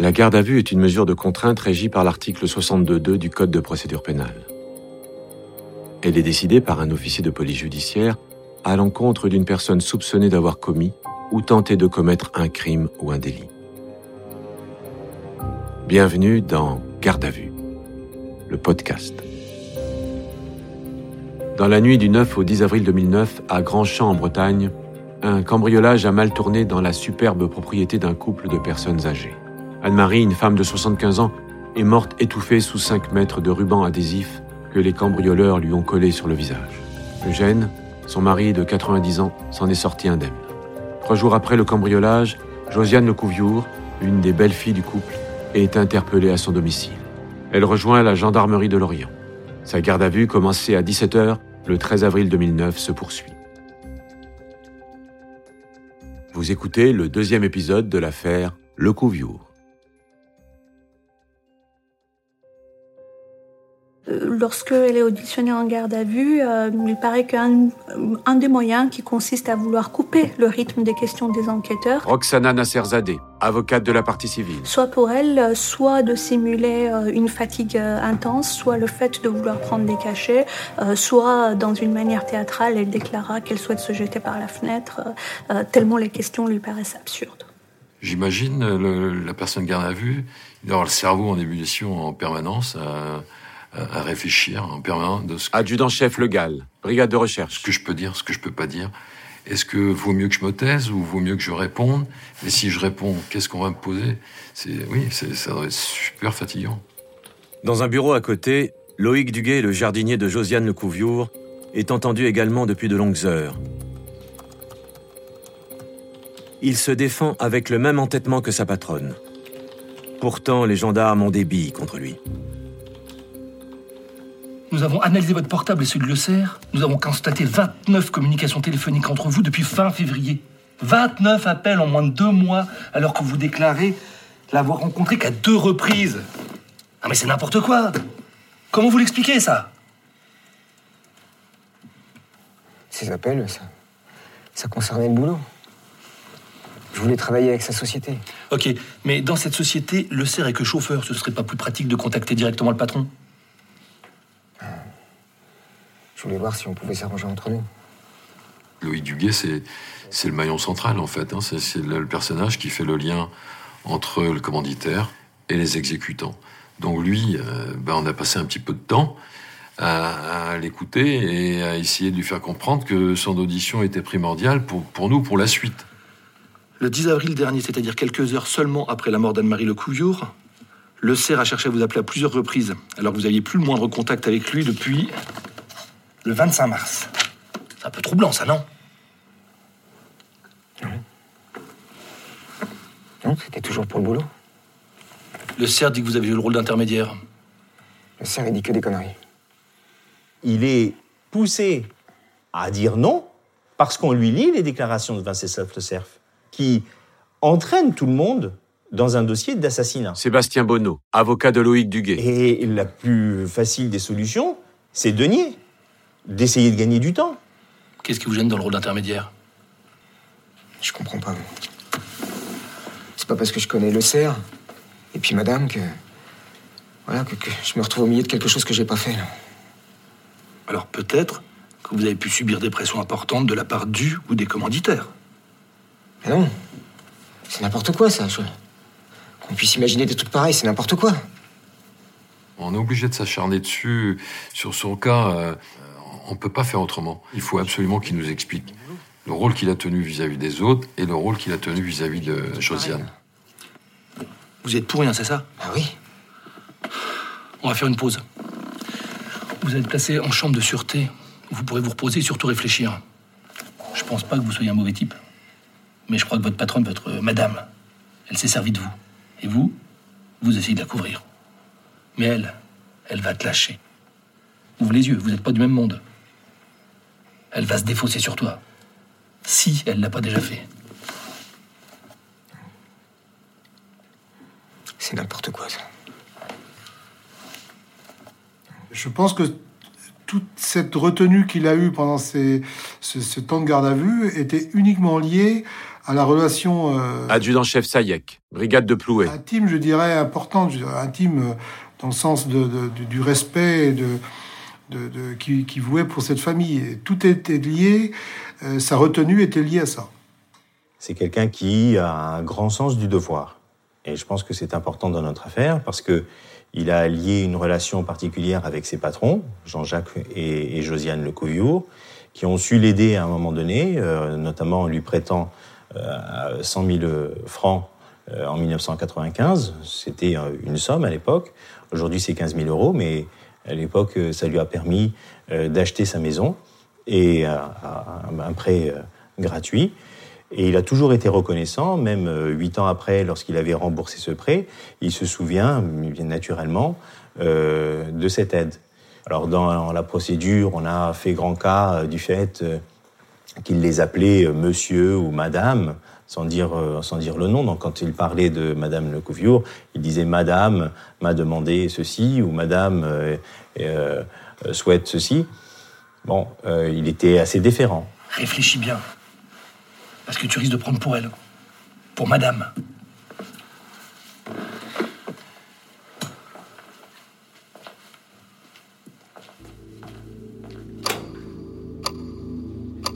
La garde à vue est une mesure de contrainte régie par l'article 62.2 du Code de procédure pénale. Elle est décidée par un officier de police judiciaire à l'encontre d'une personne soupçonnée d'avoir commis ou tenté de commettre un crime ou un délit. Bienvenue dans Garde à vue, le podcast. Dans la nuit du 9 au 10 avril 2009, à Grandchamp en Bretagne, un cambriolage a mal tourné dans la superbe propriété d'un couple de personnes âgées. Anne-Marie, une femme de 75 ans, est morte étouffée sous 5 mètres de ruban adhésif que les cambrioleurs lui ont collé sur le visage. Eugène, son mari de 90 ans, s'en est sorti indemne. Trois jours après le cambriolage, Josiane Lecouviour, une des belles filles du couple, est interpellée à son domicile. Elle rejoint la gendarmerie de Lorient. Sa garde à vue, commencée à 17h le 13 avril 2009, se poursuit. Vous écoutez le deuxième épisode de l'affaire Lecouviour. Lorsqu'elle est auditionnée en garde à vue, euh, il paraît qu'un un des moyens qui consiste à vouloir couper le rythme des questions des enquêteurs, Roxana Nasserzadeh, avocate de la partie civile. soit pour elle, euh, soit de simuler euh, une fatigue euh, intense, soit le fait de vouloir prendre des cachets, euh, soit dans une manière théâtrale, elle déclara qu'elle souhaite se jeter par la fenêtre, euh, euh, tellement les questions lui paraissent absurdes. J'imagine la personne garde à vue, il doit avoir le cerveau en ébullition en permanence, à, à- à réfléchir en permanence de ce Adjudant-chef Le Gall, brigade de recherche. que je peux dire, ce que je peux pas dire. Est-ce que vaut mieux que je me taise ou vaut mieux que je réponde? Et si je réponds, qu'est-ce qu'on va me poser? C'est oui, c'est- ça doit être super fatigant. Dans un bureau à côté, Loïc Duguet, le jardinier de Josiane Lecouviour, est entendu également depuis de longues heures. Il se défend avec le même entêtement que sa patronne. Pourtant, les gendarmes ont des billes contre lui. Nous avons analysé votre portable et celui de Le Cerf. Nous avons constaté 29 communications téléphoniques entre vous depuis fin février. 29 appels en moins de deux mois, alors que vous déclarez l'avoir rencontré qu'à deux reprises. Ah mais c'est n'importe quoi Comment vous l'expliquez ça? Ces appels, ça, ça concernait le boulot. Je voulais travailler avec sa société. Ok, mais dans cette société, Le Cerf est que chauffeur. Ce serait pas plus pratique de contacter directement le patron Je voulais voir si on pouvait s'arranger entre nous. Loïc Duguet, c'est c'est le maillon central en fait. hein. C'est c'est le le personnage qui fait le lien entre le commanditaire et les exécutants. Donc lui, euh, ben, on a passé un petit peu de temps à, à l'écouter et à essayer de lui faire comprendre que son audition était primordiale pour, pour nous, pour la suite. Le 10 avril dernier, c'est-à-dire quelques heures seulement après la mort d'Anne-Marie Lecouviour, le CER a cherché à vous appeler à plusieurs reprises, alors que vous n'aviez plus le moindre contact avec lui depuis le 25 mars. C'est un peu troublant, ça, non? Non, c'était toujours pour le boulot. Le CER dit que vous avez eu le rôle d'intermédiaire. Le cerf, il dit que des conneries. il est poussé à dire non parce qu'on lui lit les déclarations de Venceslas Le Cerf, qui entraînent tout le monde dans un dossier d'assassinat. Sébastien Bonneau, avocat de Loïc Duguet. Et la plus facile des solutions, c'est de nier, d'essayer de gagner du temps. Qu'est-ce qui vous gêne dans le rôle d'intermédiaire? Je comprends pas. C'est pas parce que je connais le cerf et puis madame que. Voilà, que, que je me retrouve au milieu de quelque chose que j'ai pas fait, là. Alors peut-être que vous avez pu subir des pressions importantes de la part du ou des commanditaires. Mais non. C'est n'importe quoi, ça. je- Qu'on puisse imaginer des trucs pareils, c'est n'importe quoi. On est obligé de s'acharner dessus. Sur son cas, euh, on peut pas faire autrement. Il faut absolument qu'il nous explique le rôle qu'il a tenu vis-à-vis des autres et le rôle qu'il a tenu vis-à-vis de Josiane. Vous êtes pour rien, c'est ça? Ah oui On va faire une pause. Vous êtes placé en chambre de sûreté. Vous pourrez vous reposer et surtout réfléchir. Je pense pas que vous soyez un mauvais type. Mais je crois que votre patronne, votre euh, madame, elle s'est servie de vous. Et vous, vous essayez de la couvrir. Mais elle, elle va te lâcher. Ouvre les yeux, vous n'êtes pas du même monde. Elle va se défausser sur toi. Si elle l'a pas déjà fait. C'est n'importe quoi, ça. Je pense que toute cette retenue qu'il a eue pendant ces- ce, ce temps de garde à vue était uniquement liée à la relation euh, Adjudant-chef Sayek, brigade de Plouet. intime, je dirais, importante, intime euh, dans le sens de, de- du- du respect et de, qui, qui vouait pour cette famille. Tout était lié, euh, sa retenue était liée à ça. C'est quelqu'un qui a un grand sens du devoir. Et je pense que c'est important dans notre affaire parce que il a lié une relation particulière avec ses patrons, Jean-Jacques et, Josiane Lecouviour, qui ont su l'aider à un moment donné, euh, notamment en lui prêtant euh, 100 000 francs euh, en 1995. C'était euh, une somme à l'époque. Aujourd'hui, c'est 15 000 euros, mais à l'époque, euh, ça lui a permis euh, d'acheter sa maison et un prêt euh, gratuit. Et il a toujours été reconnaissant, même huit ans après, lorsqu'il avait remboursé ce prêt, il se souvient bien naturellement de cette aide. Alors dans la procédure, on a fait grand cas du fait qu'il les appelait monsieur ou madame, sans dire, euh, sans dire le nom. Donc quand il parlait de madame Lecouviour, il disait madame m'a demandé ceci ou madame euh, euh, euh, souhaite ceci. Bon, euh, il était assez déférent. Réfléchis bien. Parce que tu risques de prendre pour elle. Pour madame.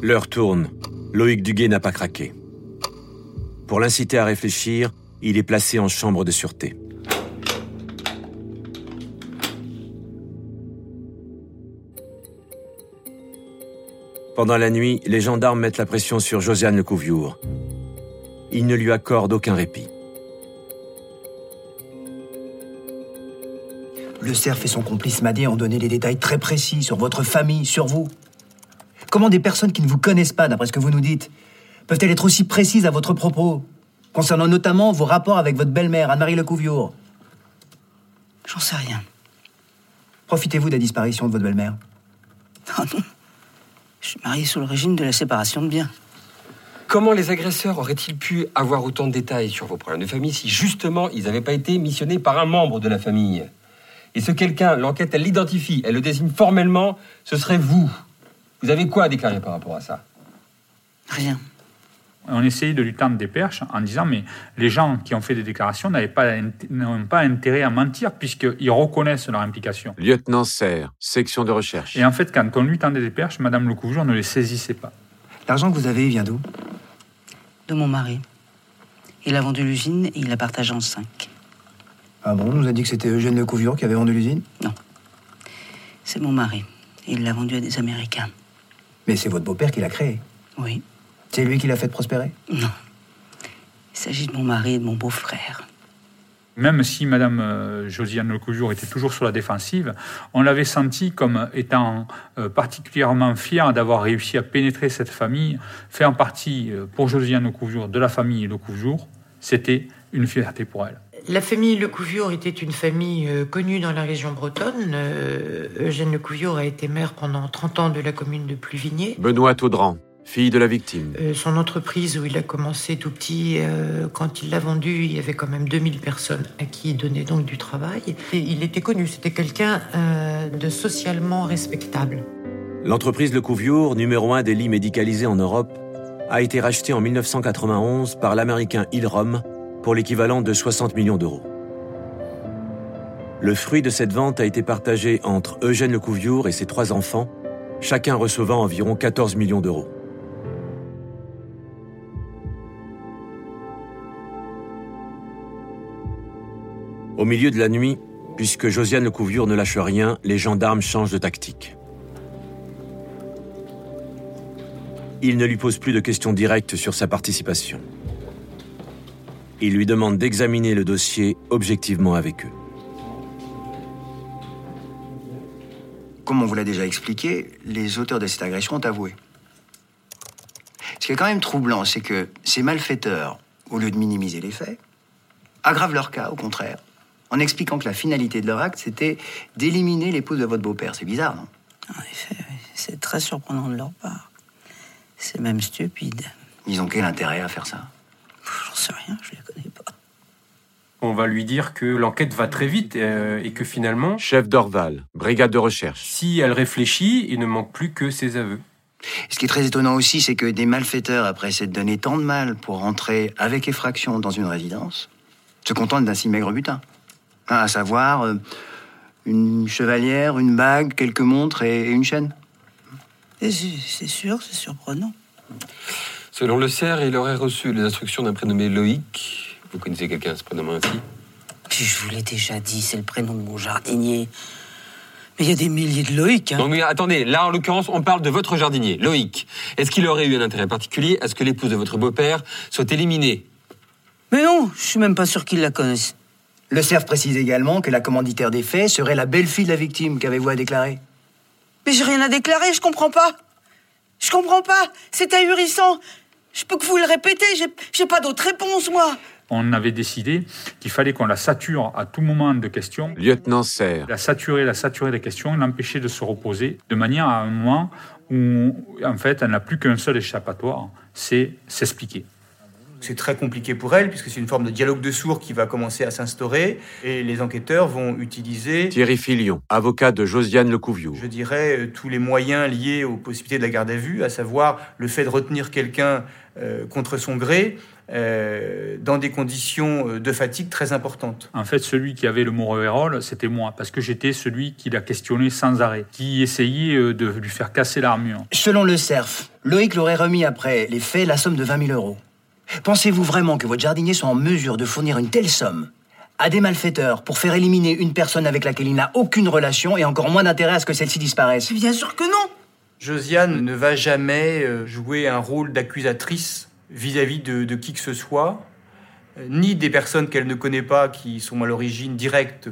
L'heure tourne. Loïc Duguay n'a pas craqué. Pour l'inciter à réfléchir, il est placé en chambre de sûreté. Pendant la nuit, les gendarmes mettent la pression sur Josiane Lecouviour. Ils ne lui accordent aucun répit. Le cerf et son complice Madé ont donné des détails très précis sur votre famille, sur vous. Comment des personnes qui ne vous connaissent pas, d'après ce que vous nous dites, peuvent-elles être aussi précises à votre propos, concernant notamment vos rapports avec votre belle-mère, Anne-Marie Lecouviour J'en sais rien. Profitez-vous de la disparition de votre belle-mère? Ah non. Je suis mariée sous le régime de la séparation de biens. Comment les agresseurs auraient-ils pu avoir autant de détails sur vos problèmes de famille si justement ils n'avaient pas été missionnés par un membre de la famille? Et ce quelqu'un, l'enquête, elle l'identifie, elle le désigne formellement, ce serait vous. Vous avez quoi à déclarer par rapport à ça? Rien. On essayait de lui tendre des perches en disant mais les gens qui ont fait des déclarations n'avaient pas, n'ont pas intérêt à mentir puisqu'ils reconnaissent leur implication. Lieutenant Serre, section de recherche. Et en fait, quand on lui tendait des perches, Madame Lecouvjour ne les saisissait pas. L'argent que vous avez, il vient d'où? De mon mari. Il a vendu l'usine et il la partage en cinq. Ah bon, on nous a dit que c'était Eugène Lecouviour qui avait vendu l'usine? C'est mon mari. Il l'a vendu à des Américains. Mais c'est votre beau-père qui l'a créé. Oui. C'est lui qui l'a fait prospérer Non. Il s'agit de mon mari et de mon beau-frère. Même si Madame euh, Josiane Lecouvjour était toujours sur la défensive, on l'avait senti comme étant euh, particulièrement fière d'avoir réussi à pénétrer cette famille, faire partie euh, pour Josiane Lecouvjour de la famille Lecouvjour. C'était une fierté pour elle. La famille Lecouviour était une famille connue dans la région bretonne. Eugène Lecouviour a été maire pendant 30 ans de la commune de Pluvigné. Benoît Audran, fille de la victime. Euh, son entreprise où il a commencé tout petit, euh, quand il l'a vendue, il y avait quand même 2000 personnes à qui il donnait donc du travail. Et il était connu, c'était quelqu'un euh, de socialement respectable. L'entreprise Lecouviour, numéro un des lits médicalisés en Europe, a été rachetée en 1991 par l'américain Ilrom pour l'équivalent de 60 millions d'euros. Le fruit de cette vente a été partagé entre Eugène Lecouviour et ses trois enfants, chacun recevant environ 14 millions d'euros. Au milieu de la nuit, puisque Josiane Lecouviour ne lâche rien, les gendarmes changent de tactique. Ils ne lui posent plus de questions directes sur sa participation. Ils lui demandent d'examiner le dossier objectivement avec eux. Comme on vous l'a déjà expliqué, les auteurs de cette agression ont avoué. Ce qui est quand même troublant, c'est que ces malfaiteurs, au lieu de minimiser les faits, aggravent leur cas, au contraire, en expliquant que la finalité de leur acte, c'était d'éliminer l'épouse de votre beau-père. C'est bizarre, non? En effet, oui. c'est très surprenant de leur part. C'est même stupide. Ils ont quel intérêt à faire ça? J'en sais rien, je les connais pas. On va lui dire que l'enquête va très vite euh, et que finalement, Chef d'Orval, brigade de recherche. si elle réfléchit, il ne manque plus que ses aveux. Ce qui est très étonnant aussi, c'est que des malfaiteurs, après s'être donné tant de mal pour rentrer avec effraction dans une résidence, se contentent d'un si maigre butin. Hein, à savoir, euh, une chevalière, une bague, quelques montres et, et une chaîne. C'est sûr, c'est surprenant. Selon le cerf, il aurait reçu les instructions d'un prénommé Loïc. Vous connaissez quelqu'un se prénommant ainsi? Puis je vous l'ai déjà dit, c'est le prénom de mon jardinier. Mais il y a des milliers de Loïc. Hein. Non mais attendez, là en l'occurrence, on parle de votre jardinier, Loïc. Est-ce qu'il aurait eu un intérêt particulier à ce que l'épouse de votre beau-père soit éliminée? Mais non, je suis même pas sûr qu'ils la connaissent. Le cerf précise également que la commanditaire des faits serait la belle-fille de la victime. Qu'avez-vous à déclarer? Mais j'ai rien à déclarer, je comprends pas. Je comprends pas, c'est ahurissant. Je peux que vous le répéter, j'ai j'ai pas d'autre réponse, moi. On avait décidé qu'il fallait qu'on la sature à tout moment de questions. Lieutenant Serre. La saturer, la saturer des questions, l'empêcher de se reposer, de manière à un moment où, en fait, elle n'a plus qu'un seul échappatoire, c'est s'expliquer. C'est très compliqué pour elle, puisque c'est une forme de dialogue de sourds qui va commencer à s'instaurer, et les enquêteurs vont utiliser, Thierry Filion, avocat de Josiane Lecouviou. je dirais, euh, tous les moyens liés aux possibilités de la garde à vue, à savoir le fait de retenir quelqu'un euh, contre son gré, euh, dans des conditions de fatigue très importantes. En fait, celui qui avait le mot rôle, c'était moi, parce que j'étais celui qui l'a questionné sans arrêt, qui essayait de lui faire casser l'armure. Selon le cerf, Loïc l'aurait remis après les faits la somme de 20 000 euros. Pensez-vous vraiment que votre jardinier soit en mesure de fournir une telle somme à des malfaiteurs pour faire éliminer une personne avec laquelle il n'a aucune relation et encore moins d'intérêt à ce que celle-ci disparaisse? Bien sûr que non. Josiane ne va jamais euh, jouer un rôle d'accusatrice vis-à-vis de, de qui que ce soit, euh, ni des personnes qu'elle ne connaît pas qui sont à l'origine directe,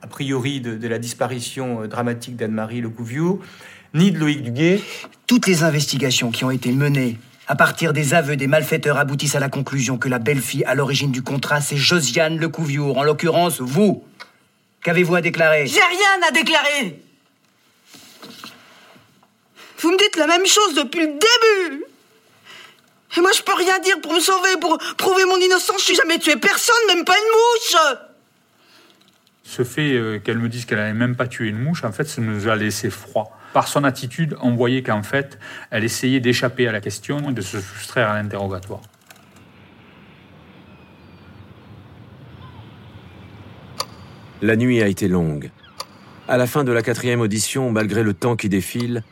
a priori, de, de la disparition euh, dramatique d'Anne-Marie Lecouviou, ni de Loïc Duguet. Toutes les investigations qui ont été menées à partir des aveux des malfaiteurs aboutissent à la conclusion que la belle-fille à l'origine du contrat, c'est Josiane Lecouviour, en l'occurrence vous. Qu'avez-vous à déclarer? J'ai rien à déclarer. Vous me dites la même chose depuis le début. Et moi, je peux rien dire pour me sauver, pour prouver mon innocence. Je n'ai jamais tué personne, même pas une mouche. Ce fait euh, qu'elle me dise qu'elle n'avait même pas tué une mouche, en fait, ça nous a laissé froid. Par son attitude, on voyait qu'en fait, elle essayait d'échapper à la question et de se soustraire à l'interrogatoire. La nuit a été longue. À la fin de la quatrième audition, malgré le temps qui défile,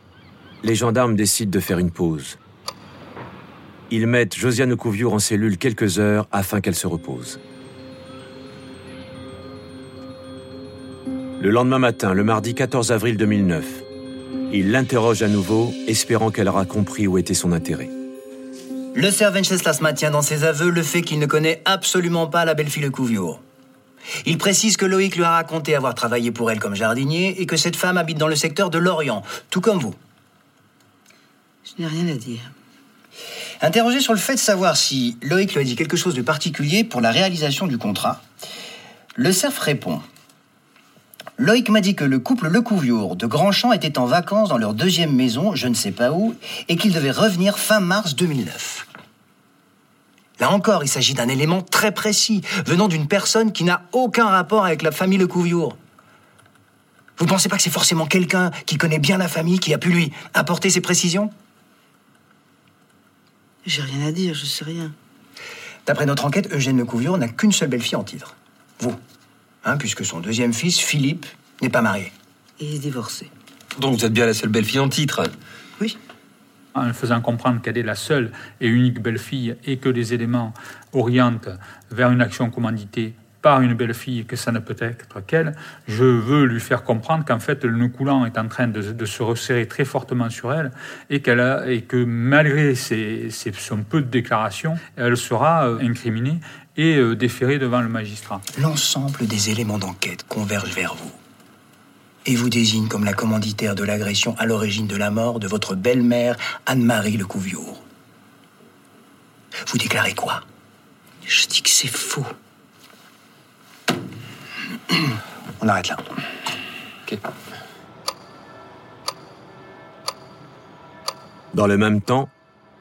les gendarmes décident de faire une pause. Ils mettent Josiane Couviour en cellule quelques heures afin qu'elle se repose. Le lendemain matin, le mardi 14 avril 2009, ils l'interrogent à nouveau, espérant qu'elle aura compris où était son intérêt. Le cerf Venceslas maintient dans ses aveux le fait qu'il ne connaît absolument pas la belle-fille Lecouviour. Il précise que Loïc lui a raconté avoir travaillé pour elle comme jardinier et que cette femme habite dans le secteur de Lorient, tout comme vous. Je n'ai rien à dire. Interrogé sur le fait de savoir si Loïc lui a dit quelque chose de particulier pour la réalisation du contrat, le cerf répond Loïc m'a dit que le couple Lecouviour de Grandchamp était en vacances dans leur deuxième maison, je ne sais pas où, et qu'il devait revenir fin mars 2009. Là encore, il s'agit d'un élément très précis, venant d'une personne qui n'a aucun rapport avec la famille Lecouviour. Vous ne pensez pas que c'est forcément quelqu'un qui connaît bien la famille qui a pu lui apporter ces précisions? J'ai rien à dire, je sais rien. D'après notre enquête, Eugène Lecouviour n'a qu'une seule belle-fille en titre. Vous. Hein, puisque son deuxième fils, Philippe, n'est pas marié. Il est divorcé. Donc vous êtes bien la seule belle fille en titre. Oui. En faisant comprendre qu'elle est la seule et unique belle-fille et que les éléments orientent vers une action commanditée par une belle-fille et que ça ne peut être qu'elle, je veux lui faire comprendre qu'en fait le nœud coulant est en train de, de se resserrer très fortement sur elle et, qu'elle a, et que malgré ses, ses- son peu de déclarations, elle sera euh, incriminée et euh, déférée devant le magistrat. L'ensemble des éléments d'enquête convergent vers vous. Et vous désigne comme la commanditaire de l'agression à l'origine de la mort de votre belle-mère, Anne-Marie Lecouviour. Vous déclarez quoi? Je dis que c'est faux. On arrête là. Dans le même temps,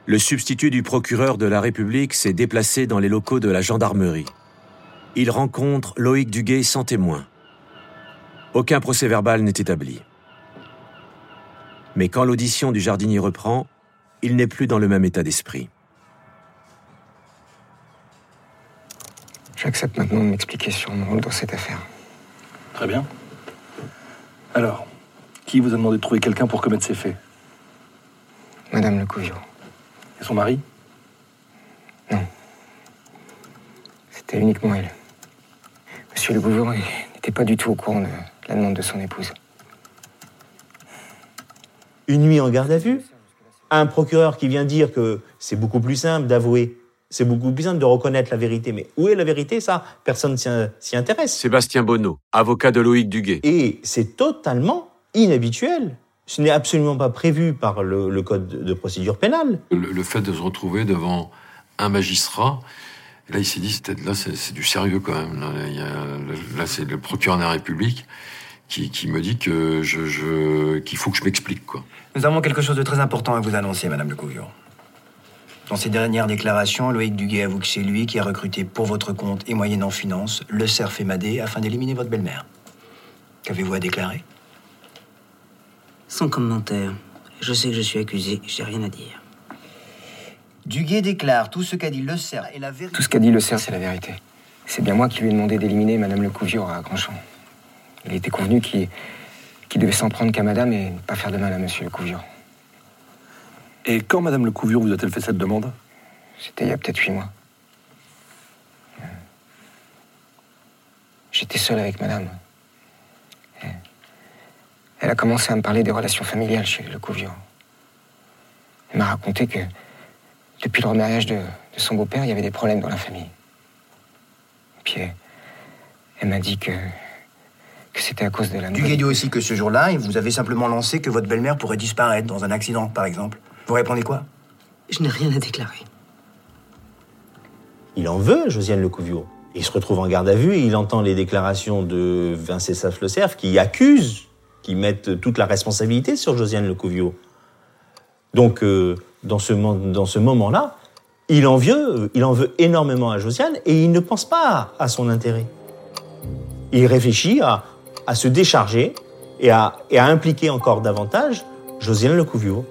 le substitut du procureur de la République s'est déplacé dans les locaux de la gendarmerie. Il rencontre Loïc Duguay sans témoin. Aucun procès verbal n'est établi. Mais quand l'audition du jardinier reprend, il n'est plus dans le même état d'esprit. J'accepte maintenant de m'expliquer sur mon rôle dans cette affaire. Très bien. Alors, qui vous a demandé de trouver quelqu'un pour commettre ces faits? Madame Le Couillot. Et son mari C'était uniquement elle. Monsieur Le Couillot n'était pas du tout au courant de la demande de son épouse. Une nuit en garde à vue Un procureur qui vient dire que c'est beaucoup plus simple d'avouer, c'est beaucoup plus simple de reconnaître la vérité. Mais où est la vérité Ça, personne s'y s'y intéresse. Sébastien Bonneau, avocat de Loïc Duguet. Et c'est totalement inhabituel. Ce n'est absolument pas prévu par le, le code de procédure pénale. Le, le fait de se retrouver devant un magistrat, là il s'est dit, c'est- là c'est du sérieux quand même. Là, c'est le procureur de la République qui, qui me dit que je, je- qu'il faut que je m'explique quoi. Nous avons quelque chose de très important à vous annoncer, Madame Le Couvion. Dans ses dernières déclarations, Loïc Duguet avoue que c'est lui qui a recruté pour votre compte et moyennant finance le cerf et Madé afin d'éliminer votre belle-mère. Qu'avez-vous à déclarer? Sans commentaire. Je sais que je suis accusé, j'ai rien à dire. Duguet déclare tout ce qu'a dit le cerf et la vérité. Tout ce qu'a dit le cerf, c'est la vérité. C'est bien moi qui lui ai demandé d'éliminer Madame Le Couviot à Grandchamp. Il était convenu qu'il devait s'en prendre qu'à Madame et ne pas faire de mal à Monsieur Le Couviot. Et quand Madame Le Couvion vous a-t-elle fait cette demande? C'était il y a peut-être huit mois. J'étais seul avec Madame. Elle a commencé à me parler des relations familiales chez Le Couviot. Elle m'a raconté que depuis le remariage de, de son beau-père, il y avait des problèmes dans la famille. Puis elle, elle m'a dit que, que c'était à cause de la Duguet dit aussi que ce jour-là, vous avez simplement lancé que votre belle-mère pourrait disparaître dans un accident, par exemple. Vous répondez quoi? Je n'ai rien à déclarer. Il en veut, Josiane Lecouviot. Il se retrouve en garde à vue et il entend les déclarations de Vincent Le Cerf qui accusent, qui mettent toute la responsabilité sur Josiane Lecouviot. Donc, euh, dans ce, moment-là, il en veut, il en veut énormément à Josiane et il ne pense pas à son intérêt. Il réfléchit à, se décharger et à, impliquer encore davantage Josiane Lecouviot.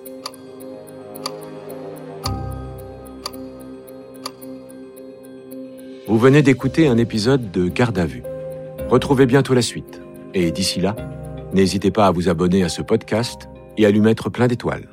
Vous venez d'écouter un épisode de Garde à vue. Retrouvez bientôt la suite. Et d'ici là, n'hésitez pas à vous abonner à ce podcast et à lui mettre plein d'étoiles.